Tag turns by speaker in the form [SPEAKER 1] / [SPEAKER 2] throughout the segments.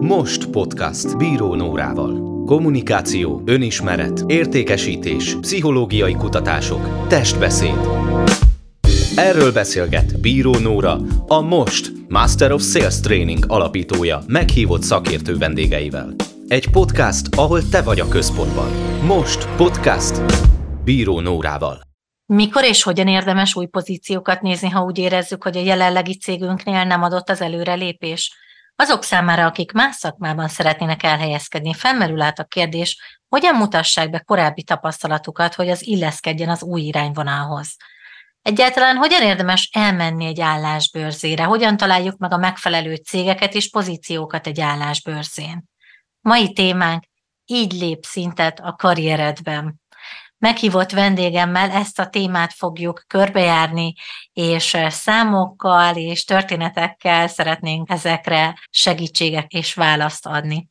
[SPEAKER 1] Most podcast Bíró Nórával. Kommunikáció, önismeret, értékesítés, pszichológiai kutatások, testbeszéd. Erről beszélget Bíró Nóra, a Most Master of Sales Training alapítója meghívott szakértő vendégeivel. Egy podcast, ahol te vagy a központban. Most podcast Bíró Nórával.
[SPEAKER 2] Mikor és hogyan érdemes új pozíciókat nézni, ha úgy érezzük, hogy a jelenlegi cégünknél nem adott az előrelépés? Azok számára, akik más szakmában szeretnének elhelyezkedni, felmerül át a kérdés, hogyan mutassák be korábbi tapasztalatukat, hogy az illeszkedjen az új irányvonalhoz. Egyáltalán hogyan érdemes elmenni egy állásbőrzére, hogyan találjuk meg a megfelelő cégeket és pozíciókat egy állásbőrzén. Mai témánk így lép szintet a karrieredben meghívott vendégemmel ezt a témát fogjuk körbejárni, és számokkal és történetekkel szeretnénk ezekre segítséget és választ adni.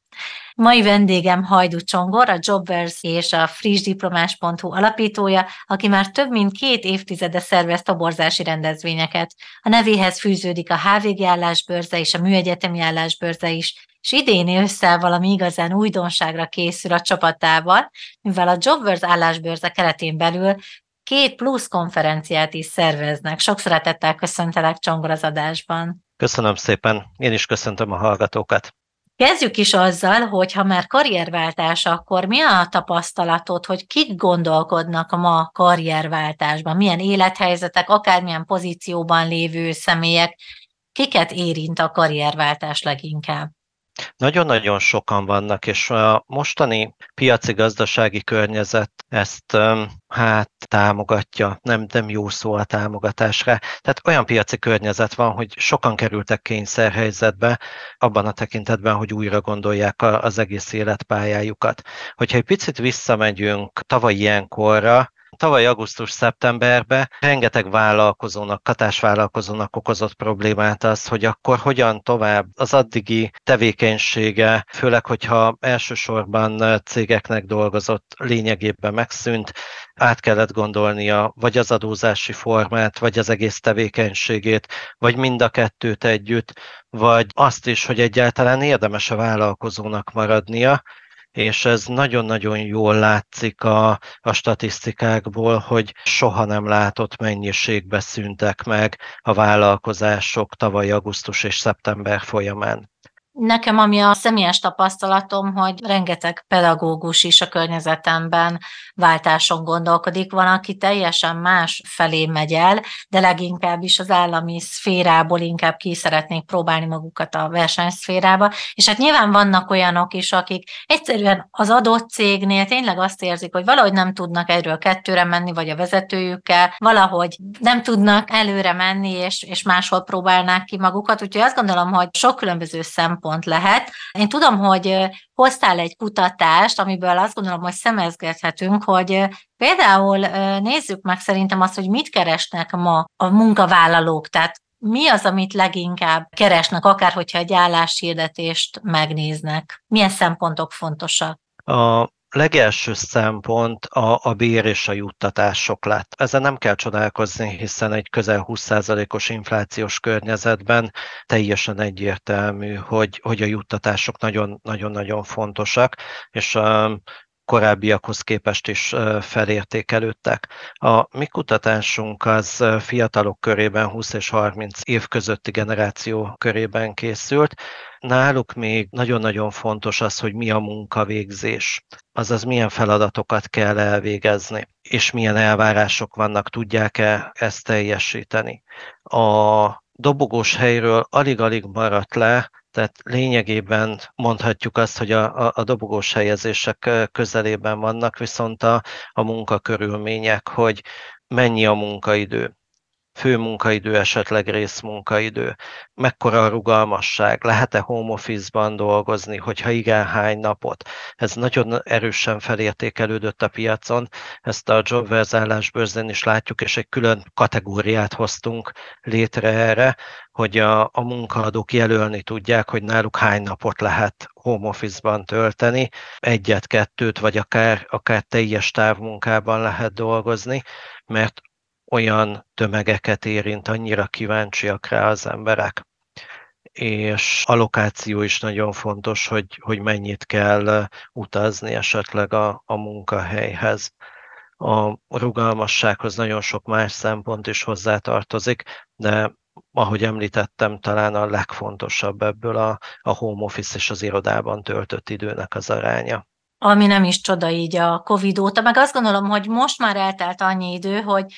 [SPEAKER 2] Mai vendégem Hajdu Csongor, a Jobbers és a frissdiplomás.hu alapítója, aki már több mint két évtizede szervez toborzási rendezvényeket. A nevéhez fűződik a HVG állásbörze és a műegyetemi állásbörze is, és idén ősszel valami igazán újdonságra készül a csapatával, mivel a Jobbers állásbörze keretén belül két plusz konferenciát is szerveznek. Sok szeretettel köszöntelek Csongor az adásban.
[SPEAKER 3] Köszönöm szépen, én is köszöntöm a hallgatókat.
[SPEAKER 2] Kezdjük is azzal, hogy ha már karrierváltás, akkor mi a tapasztalatod, hogy kik gondolkodnak ma karrierváltásban, milyen élethelyzetek, akármilyen pozícióban lévő személyek, kiket érint a karrierváltás leginkább?
[SPEAKER 3] Nagyon-nagyon sokan vannak, és a mostani piaci gazdasági környezet ezt hát támogatja, nem, nem jó szó a támogatásra. Tehát olyan piaci környezet van, hogy sokan kerültek kényszerhelyzetbe abban a tekintetben, hogy újra gondolják az egész életpályájukat. Hogyha egy picit visszamegyünk tavaly ilyenkorra, Tavaly augusztus-szeptemberben rengeteg vállalkozónak, katásvállalkozónak okozott problémát az, hogy akkor hogyan tovább az addigi tevékenysége, főleg, hogyha elsősorban cégeknek dolgozott, lényegében megszűnt, át kellett gondolnia vagy az adózási formát, vagy az egész tevékenységét, vagy mind a kettőt együtt, vagy azt is, hogy egyáltalán érdemes a vállalkozónak maradnia, és ez nagyon-nagyon jól látszik a, a statisztikákból, hogy soha nem látott mennyiségbe szűntek meg a vállalkozások tavaly augusztus és szeptember folyamán.
[SPEAKER 2] Nekem, ami a személyes tapasztalatom, hogy rengeteg pedagógus is a környezetemben váltáson gondolkodik. Van, aki teljesen más felé megy el, de leginkább is az állami szférából inkább ki szeretnék próbálni magukat a versenyszférába. És hát nyilván vannak olyanok is, akik egyszerűen az adott cégnél tényleg azt érzik, hogy valahogy nem tudnak egyről kettőre menni, vagy a vezetőjükkel, valahogy nem tudnak előre menni, és, és máshol próbálnák ki magukat. Úgyhogy azt gondolom, hogy sok különböző szempont lehet. Én tudom, hogy hoztál egy kutatást, amiből azt gondolom, hogy szemezgethetünk, hogy például nézzük meg szerintem azt, hogy mit keresnek ma a munkavállalók, tehát mi az, amit leginkább keresnek, akár hogyha egy álláshirdetést megnéznek? Milyen szempontok fontosak?
[SPEAKER 3] A legelső szempont a, a bér és a juttatások lett. Ezzel nem kell csodálkozni, hiszen egy közel 20%-os inflációs környezetben teljesen egyértelmű, hogy, hogy a juttatások nagyon-nagyon fontosak, és korábbiakhoz képest is felértékelődtek. A mi kutatásunk az fiatalok körében, 20 és 30 év közötti generáció körében készült. Náluk még nagyon-nagyon fontos az, hogy mi a munkavégzés, azaz milyen feladatokat kell elvégezni, és milyen elvárások vannak, tudják-e ezt teljesíteni. A dobogós helyről alig-alig maradt le tehát lényegében mondhatjuk azt, hogy a, a, a dobogós helyezések közelében vannak, viszont a, a munkakörülmények, hogy mennyi a munkaidő, fő munkaidő, esetleg részmunkaidő, mekkora a rugalmasság, lehet-e home office-ban dolgozni, hogyha igen, hány napot. Ez nagyon erősen felértékelődött a piacon, ezt a Jobvers állásbőrzén is látjuk, és egy külön kategóriát hoztunk létre erre, hogy a, a munkaadók jelölni tudják, hogy náluk hány napot lehet home office-ban tölteni, egyet, kettőt, vagy akár, akár teljes távmunkában lehet dolgozni, mert olyan tömegeket érint, annyira kíváncsiak rá az emberek. és a lokáció is nagyon fontos, hogy, hogy mennyit kell utazni esetleg a, a munkahelyhez. A rugalmassághoz nagyon sok más szempont is hozzátartozik, de ahogy említettem, talán a legfontosabb ebből a, a home office és az irodában töltött időnek az aránya
[SPEAKER 2] ami nem is csoda így a Covid óta, meg azt gondolom, hogy most már eltelt annyi idő, hogy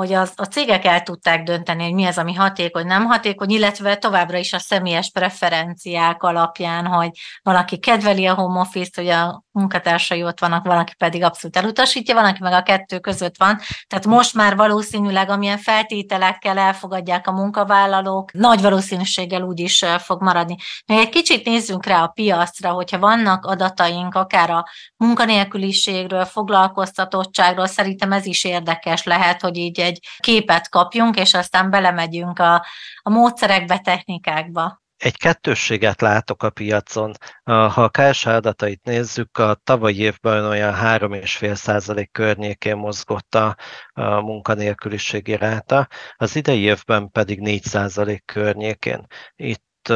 [SPEAKER 2] hogy az, a cégek el tudták dönteni, hogy mi az, ami hatékony, nem hatékony, illetve továbbra is a személyes preferenciák alapján, hogy valaki kedveli a home office-t, hogy a munkatársai ott vannak, valaki pedig abszolút elutasítja, valaki meg a kettő között van. Tehát most már valószínűleg, amilyen feltételekkel elfogadják a munkavállalók, nagy valószínűséggel úgy is fog maradni. Még egy kicsit nézzünk rá a piacra, hogyha vannak adataink akár a munkanélküliségről, foglalkoztatottságról, szerintem ez is érdekes lehet, hogy így egy képet kapjunk, és aztán belemegyünk a, a módszerekbe, technikákba.
[SPEAKER 3] Egy kettősséget látok a piacon. Ha a KSH adatait nézzük, a tavalyi évben olyan 3,5 százalék környékén mozgott a, a munkanélküliségi ráta, az idei évben pedig 4 százalék környékén. Itt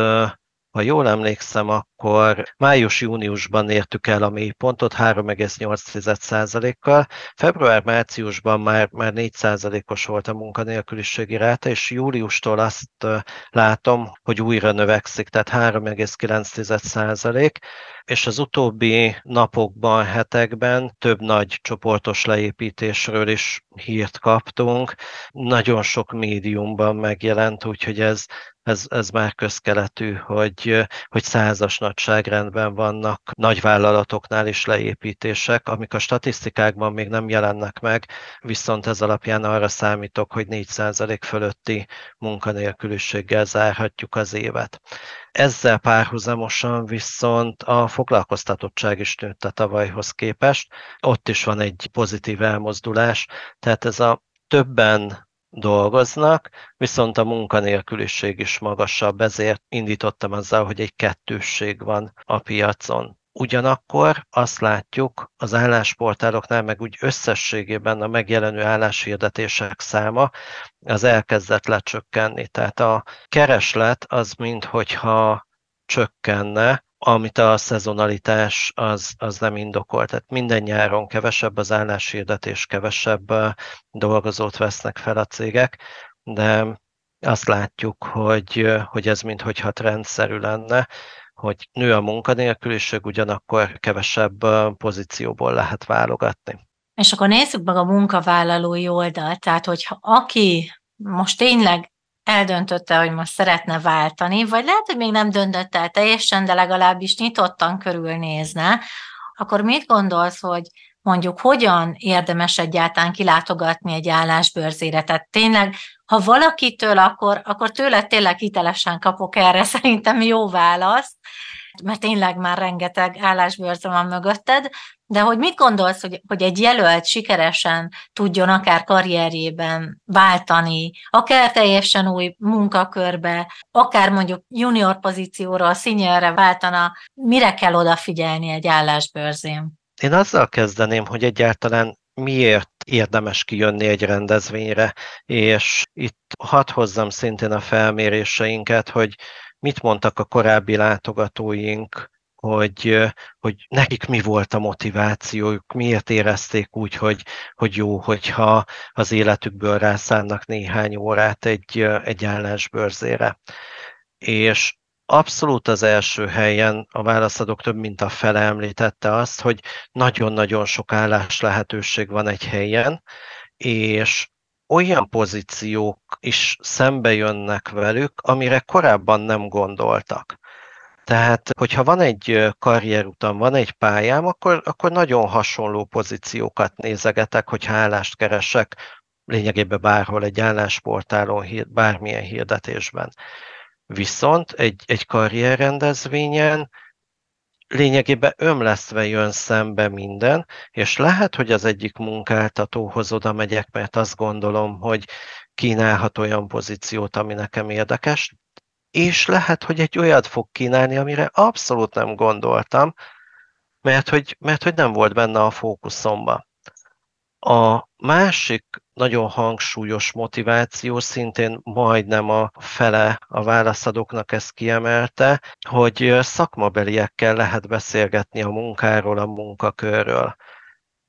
[SPEAKER 3] ha jól emlékszem, akkor május-júniusban értük el a mélypontot 3,8%-kal, február-márciusban már, már 4%-os volt a munkanélküliségi ráta, és júliustól azt látom, hogy újra növekszik, tehát 3,9%, és az utóbbi napokban, hetekben több nagy csoportos leépítésről is hírt kaptunk. Nagyon sok médiumban megjelent, úgyhogy ez, ez, ez már közkeletű, hogy, hogy százas nagyságrendben vannak nagyvállalatoknál is leépítések, amik a statisztikákban még nem jelennek meg, viszont ez alapján arra számítok, hogy 4% fölötti munkanélküliséggel zárhatjuk az évet. Ezzel párhuzamosan viszont a foglalkoztatottság is nőtt a tavalyhoz képest. Ott is van egy pozitív elmozdulás, tehát ez a többen dolgoznak, viszont a munkanélküliség is magasabb, ezért indítottam azzal, hogy egy kettősség van a piacon. Ugyanakkor azt látjuk az állásportáloknál, meg úgy összességében a megjelenő álláshirdetések száma az elkezdett lecsökkenni. Tehát a kereslet az minthogyha csökkenne, amit a szezonalitás az, az nem indokol. Tehát minden nyáron kevesebb az álláshirdetés, kevesebb dolgozót vesznek fel a cégek, de azt látjuk, hogy, hogy ez minthogyha trendszerű lenne, hogy nő a munkanélküliség, ugyanakkor kevesebb pozícióból lehet válogatni.
[SPEAKER 2] És akkor nézzük meg a munkavállalói oldalt, tehát hogyha aki most tényleg eldöntötte, hogy most szeretne váltani, vagy lehet, hogy még nem döntött el teljesen, de legalábbis nyitottan körülnézne, akkor mit gondolsz, hogy mondjuk hogyan érdemes egyáltalán kilátogatni egy állásbőrzére? Tehát tényleg, ha valakitől, akkor, akkor tőle tényleg hitelesen kapok erre szerintem jó választ, mert tényleg már rengeteg állásbőrze van mögötted, de hogy mit gondolsz, hogy, hogy egy jelölt sikeresen tudjon akár karrierjében váltani, akár teljesen új munkakörbe, akár mondjuk junior pozícióra, seniorre váltana, mire kell odafigyelni egy állásbőrzén?
[SPEAKER 3] Én azzal kezdeném, hogy egyáltalán miért érdemes kijönni egy rendezvényre, és itt hadd hozzam szintén a felméréseinket, hogy mit mondtak a korábbi látogatóink, hogy, hogy nekik mi volt a motivációjuk, miért érezték úgy, hogy, hogy jó, hogyha az életükből rászánnak néhány órát egy, egy állásbőrzére. És abszolút az első helyen a válaszadók több mint a fele említette azt, hogy nagyon-nagyon sok állás lehetőség van egy helyen, és olyan pozíciók is szembe jönnek velük, amire korábban nem gondoltak. Tehát, hogyha van egy karrierutam, van egy pályám, akkor, akkor nagyon hasonló pozíciókat nézegetek, hogy állást keresek, lényegében bárhol egy állásportálon, bármilyen hirdetésben. Viszont egy, egy karrierrendezvényen lényegében ömlesztve jön szembe minden, és lehet, hogy az egyik munkáltatóhoz oda megyek, mert azt gondolom, hogy kínálhat olyan pozíciót, ami nekem érdekes, és lehet, hogy egy olyat fog kínálni, amire abszolút nem gondoltam, mert hogy, mert hogy nem volt benne a fókuszomba. A másik nagyon hangsúlyos motiváció, szintén majdnem a fele a válaszadóknak ezt kiemelte, hogy szakmabeliekkel lehet beszélgetni a munkáról, a munkakörről,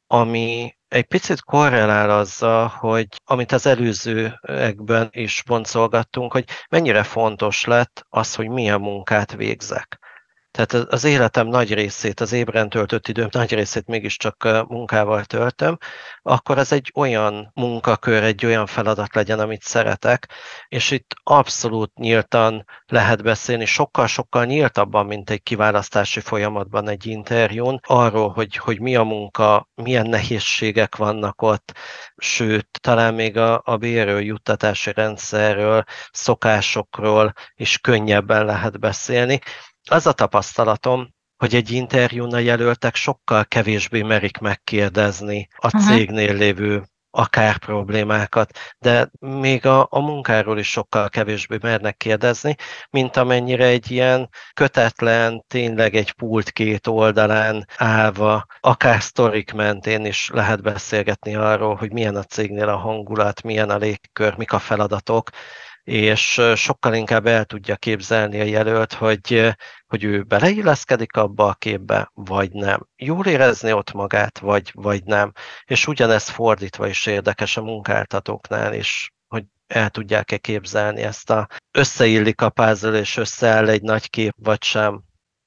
[SPEAKER 3] ami egy picit korrelál azzal, hogy amit az előzőekben is boncolgattunk, hogy mennyire fontos lett az, hogy milyen munkát végzek. Tehát az életem nagy részét, az ébren töltött időm nagy részét mégiscsak munkával töltöm, akkor ez egy olyan munkakör, egy olyan feladat legyen, amit szeretek, és itt abszolút nyíltan lehet beszélni, sokkal-sokkal nyíltabban, mint egy kiválasztási folyamatban egy interjún, arról, hogy, hogy mi a munka, milyen nehézségek vannak ott, sőt, talán még a, a bérről, juttatási rendszerről, szokásokról is könnyebben lehet beszélni, az a tapasztalatom, hogy egy interjún a jelöltek sokkal kevésbé merik megkérdezni a cégnél lévő akár problémákat, de még a, a munkáról is sokkal kevésbé mernek kérdezni, mint amennyire egy ilyen kötetlen, tényleg egy pult két oldalán állva, akár sztorik mentén is lehet beszélgetni arról, hogy milyen a cégnél a hangulat, milyen a légkör, mik a feladatok, és sokkal inkább el tudja képzelni a jelölt, hogy, hogy ő beleilleszkedik abba a képbe, vagy nem. Jól érezni ott magát, vagy, vagy nem. És ugyanezt fordítva is érdekes a munkáltatóknál is, hogy el tudják-e képzelni ezt a összeillik a puzzle, és összeáll egy nagy kép, vagy sem.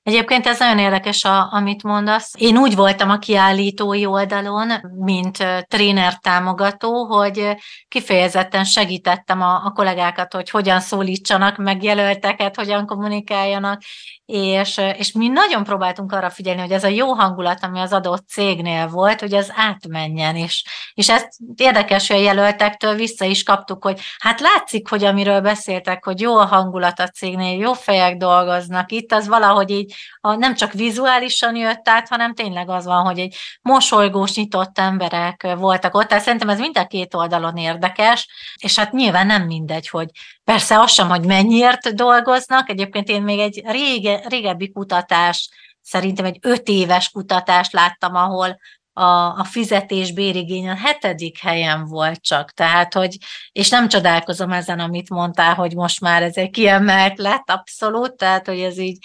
[SPEAKER 2] Egyébként ez nagyon érdekes, a, amit mondasz. Én úgy voltam a kiállítói oldalon, mint tréner támogató, hogy kifejezetten segítettem a, a kollégákat, hogy hogyan szólítsanak meg jelölteket, hogyan kommunikáljanak, és, és mi nagyon próbáltunk arra figyelni, hogy ez a jó hangulat, ami az adott cégnél volt, hogy az átmenjen, és, és ezt érdekes, hogy a jelöltektől vissza is kaptuk, hogy hát látszik, hogy amiről beszéltek, hogy jó a hangulat a cégnél, jó fejek dolgoznak itt, az valahogy így a, nem csak vizuálisan jött át, hanem tényleg az van, hogy egy mosolygós, nyitott emberek voltak ott, tehát szerintem ez mind a két oldalon érdekes, és hát nyilván nem mindegy, hogy persze az sem, hogy mennyiért dolgoznak, egyébként én még egy rége, régebbi kutatás, szerintem egy öt éves kutatást láttam, ahol a, a fizetés bérigény a hetedik helyen volt csak, tehát, hogy, és nem csodálkozom ezen, amit mondtál, hogy most már ez egy kiemelt lett abszolút, tehát, hogy ez így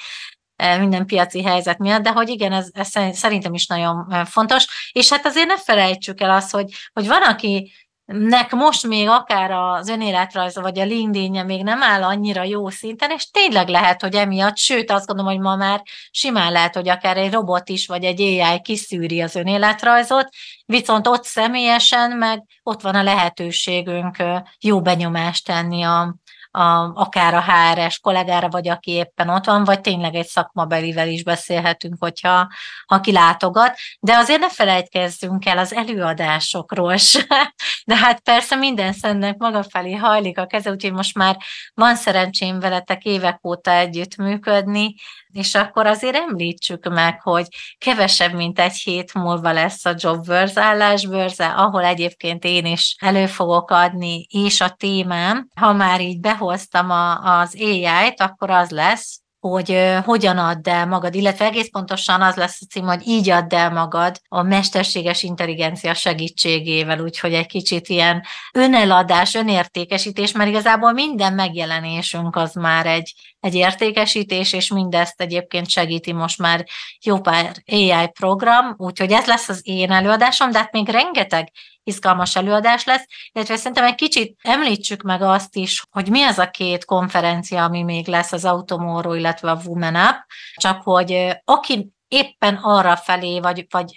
[SPEAKER 2] minden piaci helyzet miatt, de hogy igen, ez, ez szerintem is nagyon fontos, és hát azért ne felejtsük el azt, hogy, hogy van, aki nek most még akár az önéletrajza vagy a linkedin még nem áll annyira jó szinten, és tényleg lehet, hogy emiatt, sőt azt gondolom, hogy ma már simán lehet, hogy akár egy robot is, vagy egy AI kiszűri az önéletrajzot, viszont ott személyesen meg ott van a lehetőségünk jó benyomást tenni a, a, akár a HRS kollégára, vagy aki éppen ott van, vagy tényleg egy szakmabelivel is beszélhetünk, hogyha ha kilátogat. De azért ne felejtkezzünk el az előadásokról se. De hát persze minden szennek maga felé hajlik a keze, úgyhogy most már van szerencsém veletek évek óta együttműködni, és akkor azért említsük meg, hogy kevesebb, mint egy hét múlva lesz a Jobverse állásbörze, ahol egyébként én is elő fogok adni, és a témám, ha már így behoztam a, az AI-t, akkor az lesz, hogy hogyan add el magad, illetve egész pontosan az lesz a cím, hogy így add el magad a mesterséges intelligencia segítségével, úgyhogy egy kicsit ilyen öneladás, önértékesítés, mert igazából minden megjelenésünk az már egy, egy értékesítés, és mindezt egyébként segíti most már jó pár AI program, úgyhogy ez lesz az én előadásom, de hát még rengeteg izgalmas előadás lesz, illetve szerintem egy kicsit említsük meg azt is, hogy mi az a két konferencia, ami még lesz az Automorrow, illetve a Women Up, csak hogy aki éppen arra felé, vagy, vagy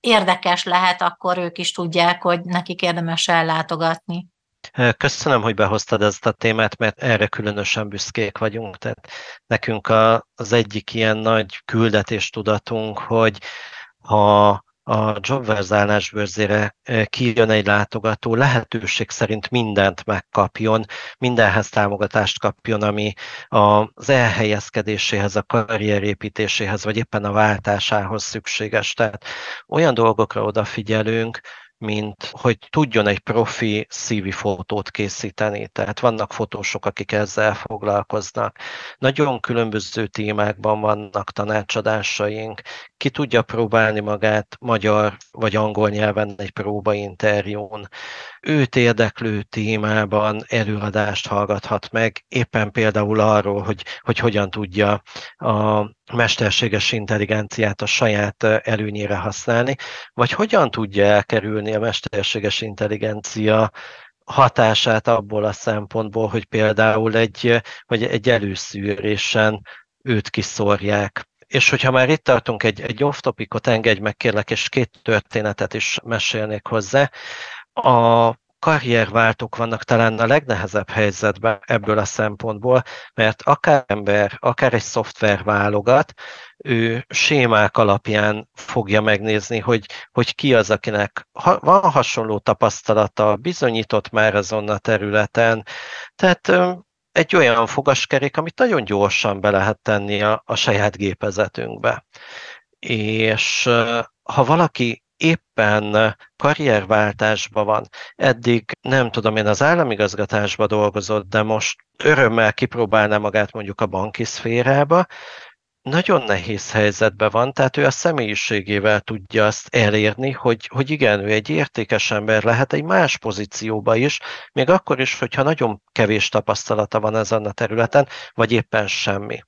[SPEAKER 2] érdekes lehet, akkor ők is tudják, hogy nekik érdemes ellátogatni.
[SPEAKER 3] Köszönöm, hogy behoztad ezt a témát, mert erre különösen büszkék vagyunk. Tehát nekünk a, az egyik ilyen nagy küldetéstudatunk, hogy ha a Jobverse állásbőrzére kijön egy látogató, lehetőség szerint mindent megkapjon, mindenhez támogatást kapjon, ami az elhelyezkedéséhez, a karrierépítéséhez, vagy éppen a váltásához szükséges. Tehát olyan dolgokra odafigyelünk, mint hogy tudjon egy profi CV fotót készíteni. Tehát vannak fotósok, akik ezzel foglalkoznak. Nagyon különböző témákban vannak tanácsadásaink. Ki tudja próbálni magát magyar vagy angol nyelven egy próbainterjún. Őt érdeklő témában előadást hallgathat meg, éppen például arról, hogy, hogy hogyan tudja a mesterséges intelligenciát a saját előnyére használni, vagy hogyan tudja elkerülni a mesterséges intelligencia hatását abból a szempontból, hogy például egy, hogy egy előszűrésen őt kiszórják. És hogyha már itt tartunk, egy, egy off-topicot engedj meg kérlek, és két történetet is mesélnék hozzá. A karrierváltók vannak talán a legnehezebb helyzetben ebből a szempontból, mert akár ember, akár egy szoftver válogat, ő sémák alapján fogja megnézni, hogy, hogy ki az, akinek ha, van hasonló tapasztalata, bizonyított már azon a területen. Tehát egy olyan fogaskerék, amit nagyon gyorsan be lehet tenni a, a saját gépezetünkbe. És ha valaki éppen karrierváltásban van. Eddig nem tudom, én az államigazgatásban dolgozott, de most örömmel kipróbálná magát mondjuk a banki szférába, nagyon nehéz helyzetben van, tehát ő a személyiségével tudja azt elérni, hogy, hogy igen, ő egy értékes ember lehet egy más pozícióba is, még akkor is, hogyha nagyon kevés tapasztalata van ezen a területen, vagy éppen semmi.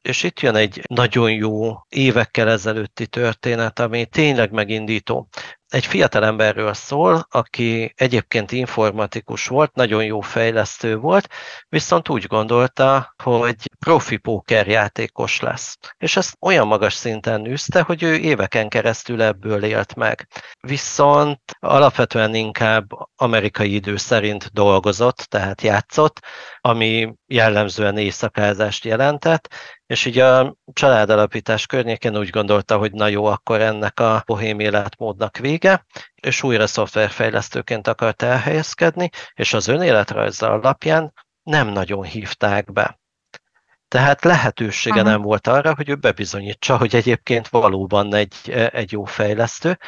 [SPEAKER 3] És itt jön egy nagyon jó évekkel ezelőtti történet, ami tényleg megindító egy fiatal emberről szól, aki egyébként informatikus volt, nagyon jó fejlesztő volt, viszont úgy gondolta, hogy profi pókerjátékos lesz. És ezt olyan magas szinten űzte, hogy ő éveken keresztül ebből élt meg. Viszont alapvetően inkább amerikai idő szerint dolgozott, tehát játszott, ami jellemzően éjszakázást jelentett, és így a családalapítás környékén úgy gondolta, hogy na jó, akkor ennek a bohém életmódnak vége, és újra szoftverfejlesztőként akart elhelyezkedni, és az önéletrajza alapján nem nagyon hívták be. Tehát lehetősége Aha. nem volt arra, hogy ő bebizonyítsa, hogy egyébként valóban egy, egy jó fejlesztő,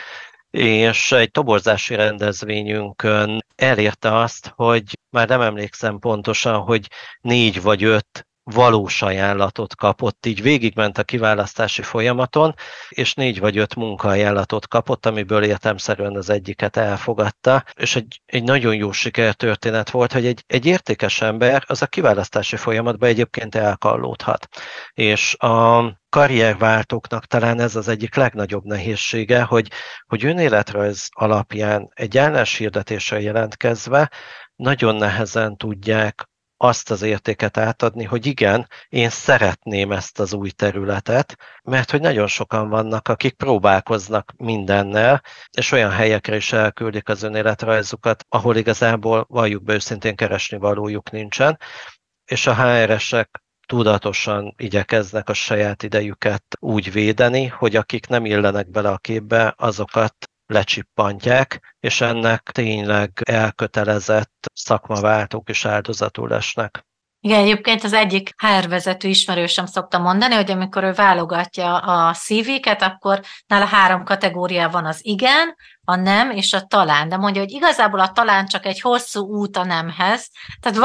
[SPEAKER 3] és egy toborzási rendezvényünkön elérte azt, hogy már nem emlékszem pontosan, hogy négy vagy öt valós ajánlatot kapott, így végigment a kiválasztási folyamaton, és négy vagy öt munkaajánlatot kapott, amiből értemszerűen az egyiket elfogadta, és egy, egy nagyon jó sikertörténet volt, hogy egy, egy értékes ember az a kiválasztási folyamatban egyébként elkallódhat. És a karrierváltóknak talán ez az egyik legnagyobb nehézsége, hogy, hogy önéletrajz alapján egy álláshirdetésre jelentkezve nagyon nehezen tudják azt az értéket átadni, hogy igen, én szeretném ezt az új területet, mert hogy nagyon sokan vannak, akik próbálkoznak mindennel, és olyan helyekre is elküldik az önéletrajzukat, ahol igazából valljuk be őszintén keresni valójuk nincsen, és a HR-esek tudatosan igyekeznek a saját idejüket úgy védeni, hogy akik nem illenek bele a képbe, azokat lecsippantják, és ennek tényleg elkötelezett szakmaváltók is áldozatul lesnek.
[SPEAKER 2] Igen, egyébként az egyik HR vezető ismerősem szokta mondani, hogy amikor ő válogatja a CV-ket, akkor nála három kategória van az igen, a nem és a talán. De mondja, hogy igazából a talán csak egy hosszú út a nemhez, tehát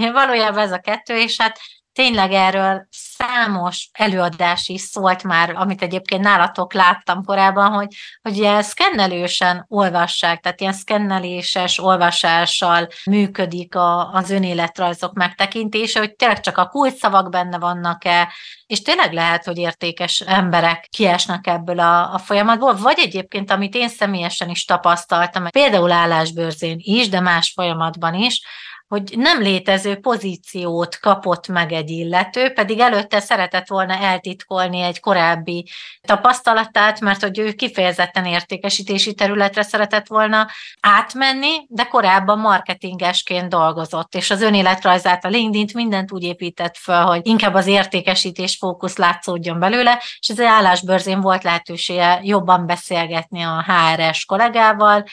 [SPEAKER 2] valójában ez a kettő, és hát tényleg erről számos előadás is szólt már, amit egyébként nálatok láttam korábban, hogy, hogy ilyen szkennelősen olvassák, tehát ilyen szkenneléses olvasással működik a, az önéletrajzok megtekintése, hogy tényleg csak a kulcsszavak benne vannak-e, és tényleg lehet, hogy értékes emberek kiesnek ebből a, a folyamatból, vagy egyébként, amit én személyesen is tapasztaltam, például állásbőrzén is, de más folyamatban is, hogy nem létező pozíciót kapott meg egy illető, pedig előtte szeretett volna eltitkolni egy korábbi tapasztalatát, mert hogy ő kifejezetten értékesítési területre szeretett volna átmenni, de korábban marketingesként dolgozott, és az önéletrajzát, a LinkedIn-t mindent úgy épített fel, hogy inkább az értékesítés fókusz látszódjon belőle, és az állásbörzén volt lehetősége jobban beszélgetni a HRS kollégával,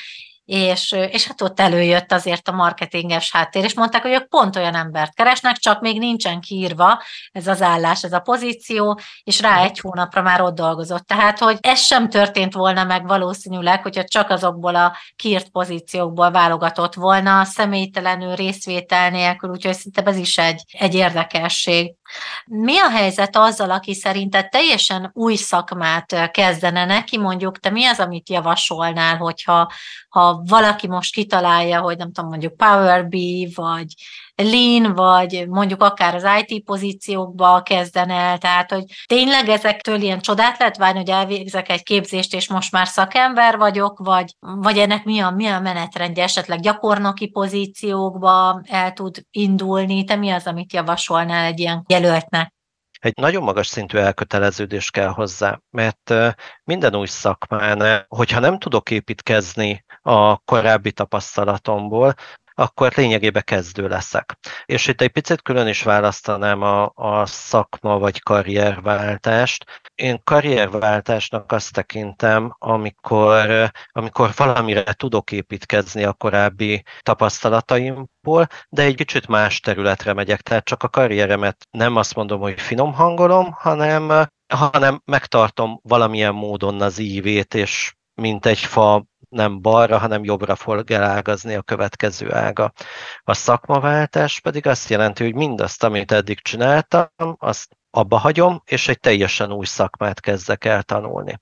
[SPEAKER 2] és, és hát ott előjött azért a marketinges háttér, és mondták, hogy ők pont olyan embert keresnek, csak még nincsen kiírva ez az állás, ez a pozíció, és rá egy hónapra már ott dolgozott. Tehát, hogy ez sem történt volna meg valószínűleg, hogyha csak azokból a kiírt pozíciókból válogatott volna, személytelenül részvétel nélkül, úgyhogy szerintem ez is egy, egy érdekesség. Mi a helyzet azzal, aki szerinted teljesen új szakmát kezdene neki, mondjuk te mi az, amit javasolnál, hogyha ha valaki most kitalálja, hogy nem tudom, mondjuk Power BI, vagy Lean, vagy mondjuk akár az IT pozíciókba kezden el, tehát hogy tényleg ezektől ilyen csodát lehet várni, hogy elvégzek egy képzést, és most már szakember vagyok, vagy, vagy ennek mi a, mi a menetrendje, esetleg gyakornoki pozíciókba el tud indulni, te mi az, amit javasolnál egy ilyen jelöltnek?
[SPEAKER 3] egy nagyon magas szintű elköteleződés kell hozzá, mert minden új szakmán, hogyha nem tudok építkezni a korábbi tapasztalatomból, akkor lényegében kezdő leszek. És itt egy picit külön is választanám a, a szakma vagy karrierváltást. Én karrierváltásnak azt tekintem, amikor, amikor valamire tudok építkezni a korábbi tapasztalataimból, de egy kicsit más területre megyek. Tehát csak a karrieremet nem azt mondom, hogy finom hangolom, hanem hanem megtartom valamilyen módon az ívét, és mint egy fa nem balra, hanem jobbra fog elágazni a következő ága. A szakmaváltás pedig azt jelenti, hogy mindazt, amit eddig csináltam, azt abba hagyom, és egy teljesen új szakmát kezdek el tanulni.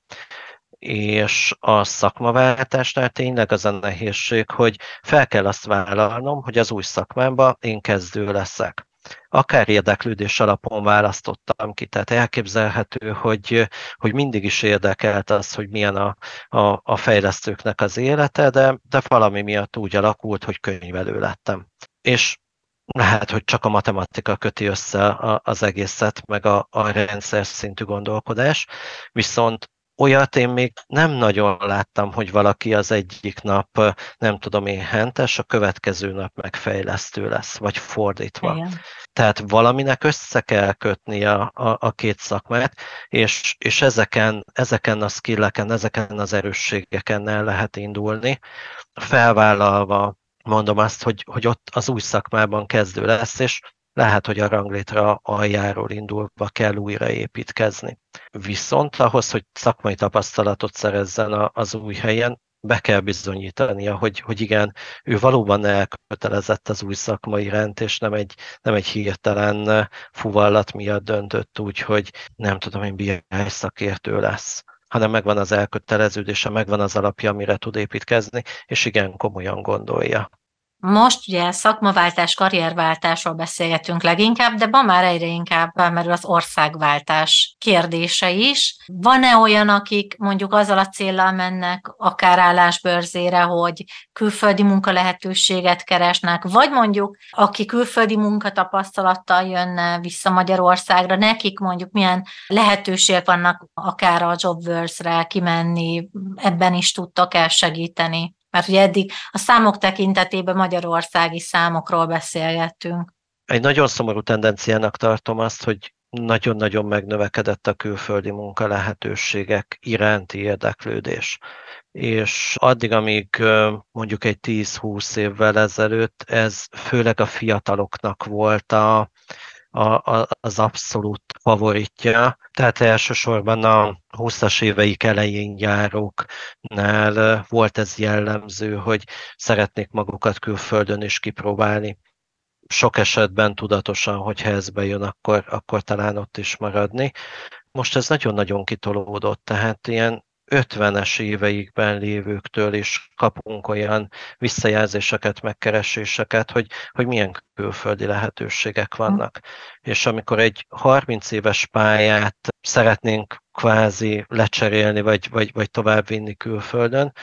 [SPEAKER 3] És a szakmaváltásnál tényleg az a nehézség, hogy fel kell azt vállalnom, hogy az új szakmámba én kezdő leszek akár érdeklődés alapon választottam ki. Tehát elképzelhető, hogy, hogy mindig is érdekelt az, hogy milyen a, a, a fejlesztőknek az élete, de, de valami miatt úgy alakult, hogy könyvelő lettem. És lehet, hogy csak a matematika köti össze az egészet, meg a, a rendszer szintű gondolkodás, viszont olyat én még nem nagyon láttam, hogy valaki az egyik nap, nem tudom én, hentes, a következő nap megfejlesztő lesz, vagy fordítva. Igen. Tehát valaminek össze kell kötni a, a, a két szakmát, és, és ezeken, ezeken a skilleken, ezeken az erősségeken el lehet indulni, felvállalva mondom azt, hogy, hogy ott az új szakmában kezdő lesz, és lehet, hogy a ranglétra aljáról indulva kell újra építkezni. Viszont ahhoz, hogy szakmai tapasztalatot szerezzen az új helyen, be kell bizonyítania, hogy, hogy igen, ő valóban elkötelezett az új szakmai iránt, és nem egy, nem egy hirtelen fuvallat miatt döntött úgy, hogy nem tudom, hogy BI szakértő lesz hanem megvan az elköteleződése, megvan az alapja, amire tud építkezni, és igen, komolyan gondolja.
[SPEAKER 2] Most ugye szakmaváltás, karrierváltásról beszélgetünk leginkább, de ma már egyre inkább felmerül az országváltás kérdése is. Van-e olyan, akik mondjuk azzal a céllal mennek akár állásbőrzére, hogy külföldi munkalehetőséget keresnek, vagy mondjuk aki külföldi munkatapasztalattal jönne vissza Magyarországra, nekik mondjuk milyen lehetőségek vannak akár a Jobverse-re kimenni, ebben is tudtok el segíteni? Mert ugye eddig a számok tekintetében magyarországi számokról beszélgettünk.
[SPEAKER 3] Egy nagyon szomorú tendenciának tartom azt, hogy nagyon-nagyon megnövekedett a külföldi munka lehetőségek iránti érdeklődés. És addig, amíg mondjuk egy 10-20 évvel ezelőtt ez főleg a fiataloknak volt a, a, a, az abszolút favoritja. Tehát elsősorban a 20-as éveik elején járóknál volt ez jellemző, hogy szeretnék magukat külföldön is kipróbálni. Sok esetben tudatosan, hogyha ez bejön, akkor, akkor talán ott is maradni. Most ez nagyon-nagyon kitolódott, tehát ilyen 50-es éveikben lévőktől is kapunk olyan visszajelzéseket, megkereséseket, hogy, hogy milyen külföldi lehetőségek vannak. És amikor egy 30 éves pályát szeretnénk kvázi lecserélni, vagy, vagy, vagy továbbvinni külföldön,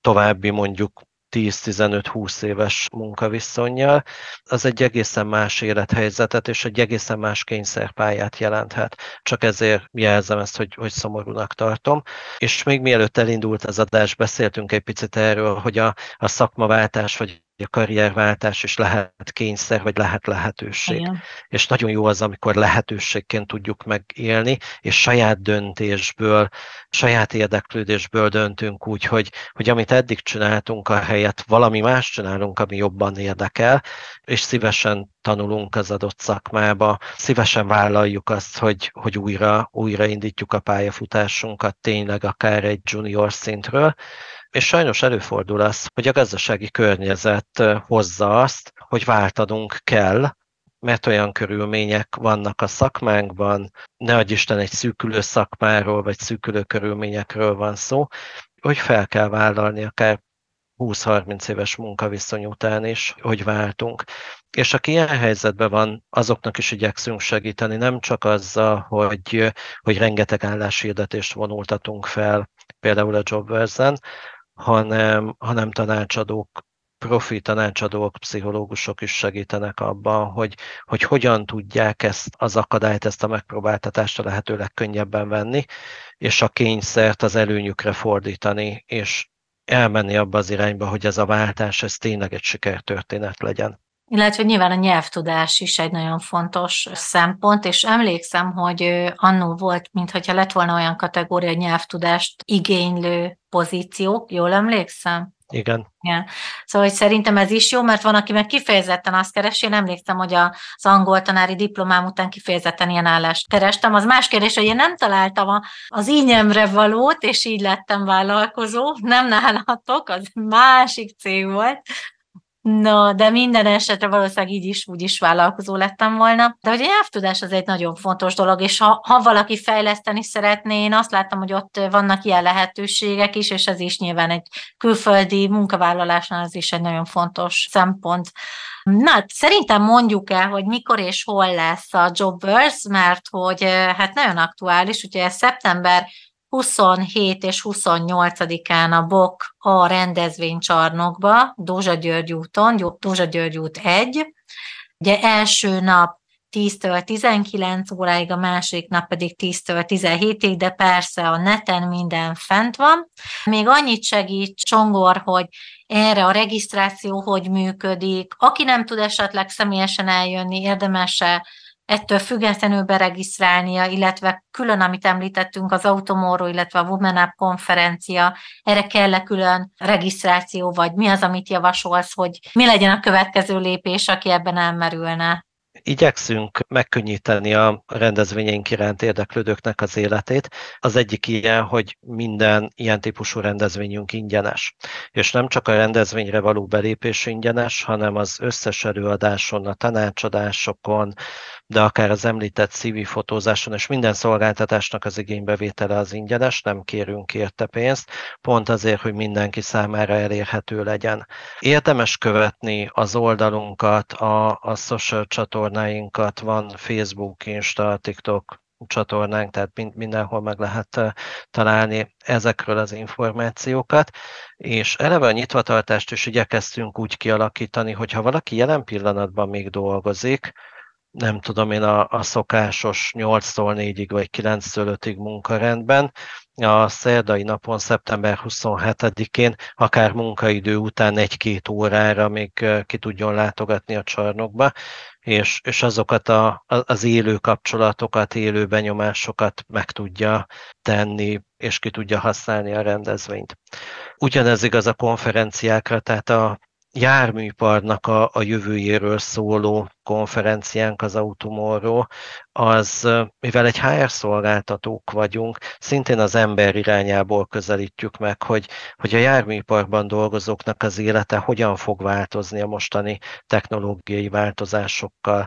[SPEAKER 3] további mondjuk 10-15-20 éves munkaviszonyjal, az egy egészen más élethelyzetet és egy egészen más kényszerpályát jelenthet. Csak ezért jelzem ezt, hogy, hogy szomorúnak tartom. És még mielőtt elindult az adás, beszéltünk egy picit erről, hogy a, a szakmaváltás vagy a karrierváltás is lehet kényszer, vagy lehet lehetőség. Igen. És nagyon jó az, amikor lehetőségként tudjuk megélni, és saját döntésből, saját érdeklődésből döntünk úgy, hogy, hogy amit eddig csináltunk, a helyet valami más csinálunk, ami jobban érdekel, és szívesen tanulunk az adott szakmába, szívesen vállaljuk azt, hogy, hogy újra, újra indítjuk a pályafutásunkat tényleg akár egy junior szintről, és sajnos előfordul az, hogy a gazdasági környezet hozza azt, hogy váltanunk kell, mert olyan körülmények vannak a szakmánkban, ne adj Isten egy szűkülő szakmáról, vagy szűkülő körülményekről van szó, hogy fel kell vállalni akár 20-30 éves munkaviszony után is, hogy váltunk. És aki ilyen helyzetben van, azoknak is igyekszünk segíteni, nem csak azzal, hogy, hogy rengeteg álláshirdetést vonultatunk fel, például a Jobversen, hanem, hanem tanácsadók, profi tanácsadók, pszichológusok is segítenek abban, hogy, hogy hogyan tudják ezt az akadályt, ezt a megpróbáltatást a lehető legkönnyebben venni, és a kényszert az előnyükre fordítani, és elmenni abba az irányba, hogy ez a váltás, ez tényleg egy sikertörténet legyen.
[SPEAKER 2] Illetve nyilván a nyelvtudás is egy nagyon fontos szempont, és emlékszem, hogy annó volt, mintha lett volna olyan kategória nyelvtudást igénylő pozíciók, jól emlékszem?
[SPEAKER 3] Igen.
[SPEAKER 2] Igen. Szóval hogy szerintem ez is jó, mert van, aki meg kifejezetten azt keresi. Én emlékszem, hogy az angol tanári diplomám után kifejezetten ilyen állást kerestem. Az más kérdés, hogy én nem találtam az ínyemre valót, és így lettem vállalkozó. Nem nálatok, az másik cég volt. No, de minden esetre valószínűleg így is, úgy is vállalkozó lettem volna. De hogy a nyelvtudás az egy nagyon fontos dolog, és ha, ha valaki fejleszteni szeretné, én azt láttam, hogy ott vannak ilyen lehetőségek is, és ez is nyilván egy külföldi munkavállalásnál az is egy nagyon fontos szempont. Na, szerintem mondjuk el, hogy mikor és hol lesz a Jobbers, mert hogy eh, hát nagyon aktuális, ugye szeptember 27 és 28-án a BOK a rendezvénycsarnokba, Dózsa György úton, Dózsa György út 1. Ugye első nap 10-től 19 óráig, a másik nap pedig 10-től 17-ig, de persze a neten minden fent van. Még annyit segít Csongor, hogy erre a regisztráció hogy működik. Aki nem tud esetleg személyesen eljönni, érdemes-e ettől függetlenül beregisztrálnia, illetve külön, amit említettünk, az Automoro, illetve a Women Up konferencia, erre kell -e külön regisztráció, vagy mi az, amit javasolsz, hogy mi legyen a következő lépés, aki ebben elmerülne?
[SPEAKER 3] Igyekszünk megkönnyíteni a rendezvényeink iránt érdeklődőknek az életét. Az egyik ilyen, hogy minden ilyen típusú rendezvényünk ingyenes. És nem csak a rendezvényre való belépés ingyenes, hanem az összes előadáson, a tanácsadásokon, de akár az említett CV fotózáson és minden szolgáltatásnak az igénybevétele az ingyenes, nem kérünk érte pénzt, pont azért, hogy mindenki számára elérhető legyen. Érdemes követni az oldalunkat, a, a social csatornáinkat, van Facebook, Insta, TikTok, csatornánk, tehát mindenhol meg lehet találni ezekről az információkat, és eleve a nyitvatartást is igyekeztünk úgy kialakítani, hogy ha valaki jelen pillanatban még dolgozik, nem tudom én, a, a szokásos 8-tól 4-ig vagy 9-től 5-ig munkarendben. A szerdai napon, szeptember 27-én, akár munkaidő után egy-két órára még ki tudjon látogatni a csarnokba, és, és azokat a, az élő kapcsolatokat, élő benyomásokat meg tudja tenni, és ki tudja használni a rendezvényt. Ugyanez igaz a konferenciákra, tehát a járműiparnak a, a jövőjéről szóló konferenciánk az Automorról, az, mivel egy HR szolgáltatók vagyunk, szintén az ember irányából közelítjük meg, hogy, hogy a járműiparban dolgozóknak az élete hogyan fog változni a mostani technológiai változásokkal,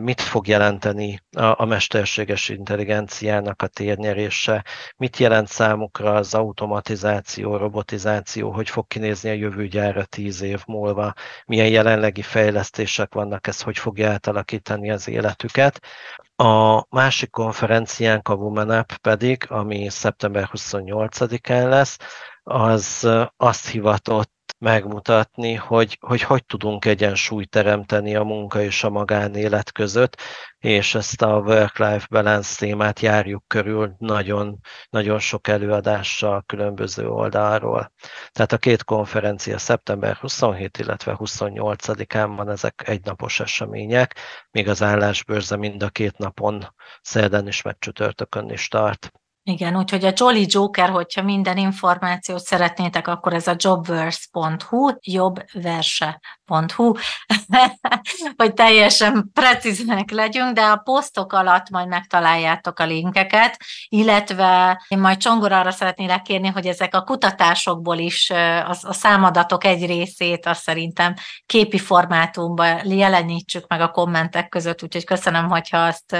[SPEAKER 3] mit fog jelenteni a, a mesterséges intelligenciának a térnyerése, mit jelent számukra az automatizáció, robotizáció, hogy fog kinézni a jövő gyára tíz év múlva, milyen jelenlegi fejlesztések vannak, ez hogy fogja átalakítani az életüket. A másik konferenciánk, a Women Up pedig, ami szeptember 28-án lesz, az azt hivatott megmutatni, hogy, hogy hogy tudunk egyensúlyt teremteni a munka és a magánélet között, és ezt a work-life balance témát járjuk körül nagyon, nagyon sok előadással különböző oldalról. Tehát a két konferencia szeptember 27, illetve 28-án van ezek egynapos események, míg az állásbőrze mind a két napon, szerdán is meg csütörtökön is tart.
[SPEAKER 2] Igen, úgyhogy a Jolly Joker, hogyha minden információt szeretnétek, akkor ez a jobverse.hu, jobbverse.hu, hogy teljesen precíznek legyünk, de a posztok alatt majd megtaláljátok a linkeket, illetve én majd Csongor arra szeretnélek kérni, hogy ezek a kutatásokból is a, a számadatok egy részét azt szerintem képi formátumban jelenítsük meg a kommentek között, úgyhogy köszönöm, hogyha azt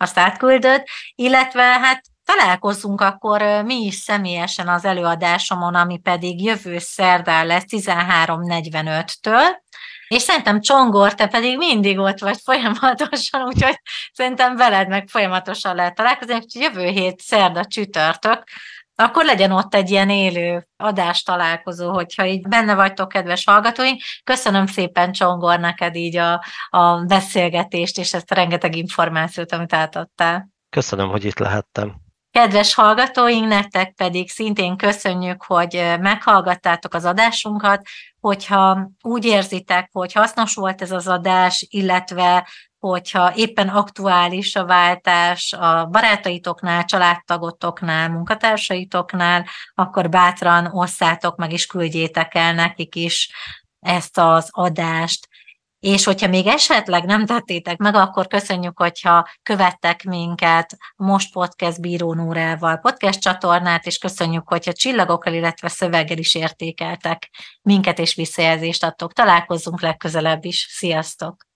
[SPEAKER 2] azt átküldött, illetve hát Találkozzunk akkor mi is személyesen az előadásomon, ami pedig jövő szerdán lesz 13.45-től, és szerintem Csongor, te pedig mindig ott vagy folyamatosan, úgyhogy szerintem veled meg folyamatosan lehet találkozni, úgyhogy jövő hét szerda csütörtök, akkor legyen ott egy ilyen élő adás találkozó, hogyha így benne vagytok, kedves hallgatóink. Köszönöm szépen Csongor neked így a, a beszélgetést, és ezt a rengeteg információt, amit átadtál.
[SPEAKER 3] Köszönöm, hogy itt lehettem.
[SPEAKER 2] Kedves hallgatóink, nektek pedig szintén köszönjük, hogy meghallgattátok az adásunkat, hogyha úgy érzitek, hogy hasznos volt ez az adás, illetve hogyha éppen aktuális a váltás a barátaitoknál, családtagotoknál, munkatársaitoknál, akkor bátran osszátok meg és küldjétek el nekik is ezt az adást. És hogyha még esetleg nem tettétek meg, akkor köszönjük, hogyha követtek minket Most Podcast Bíró Nórával podcast csatornát, és köszönjük, hogyha csillagokkal, illetve szöveggel is értékeltek minket, és visszajelzést adtok. Találkozzunk legközelebb is. Sziasztok!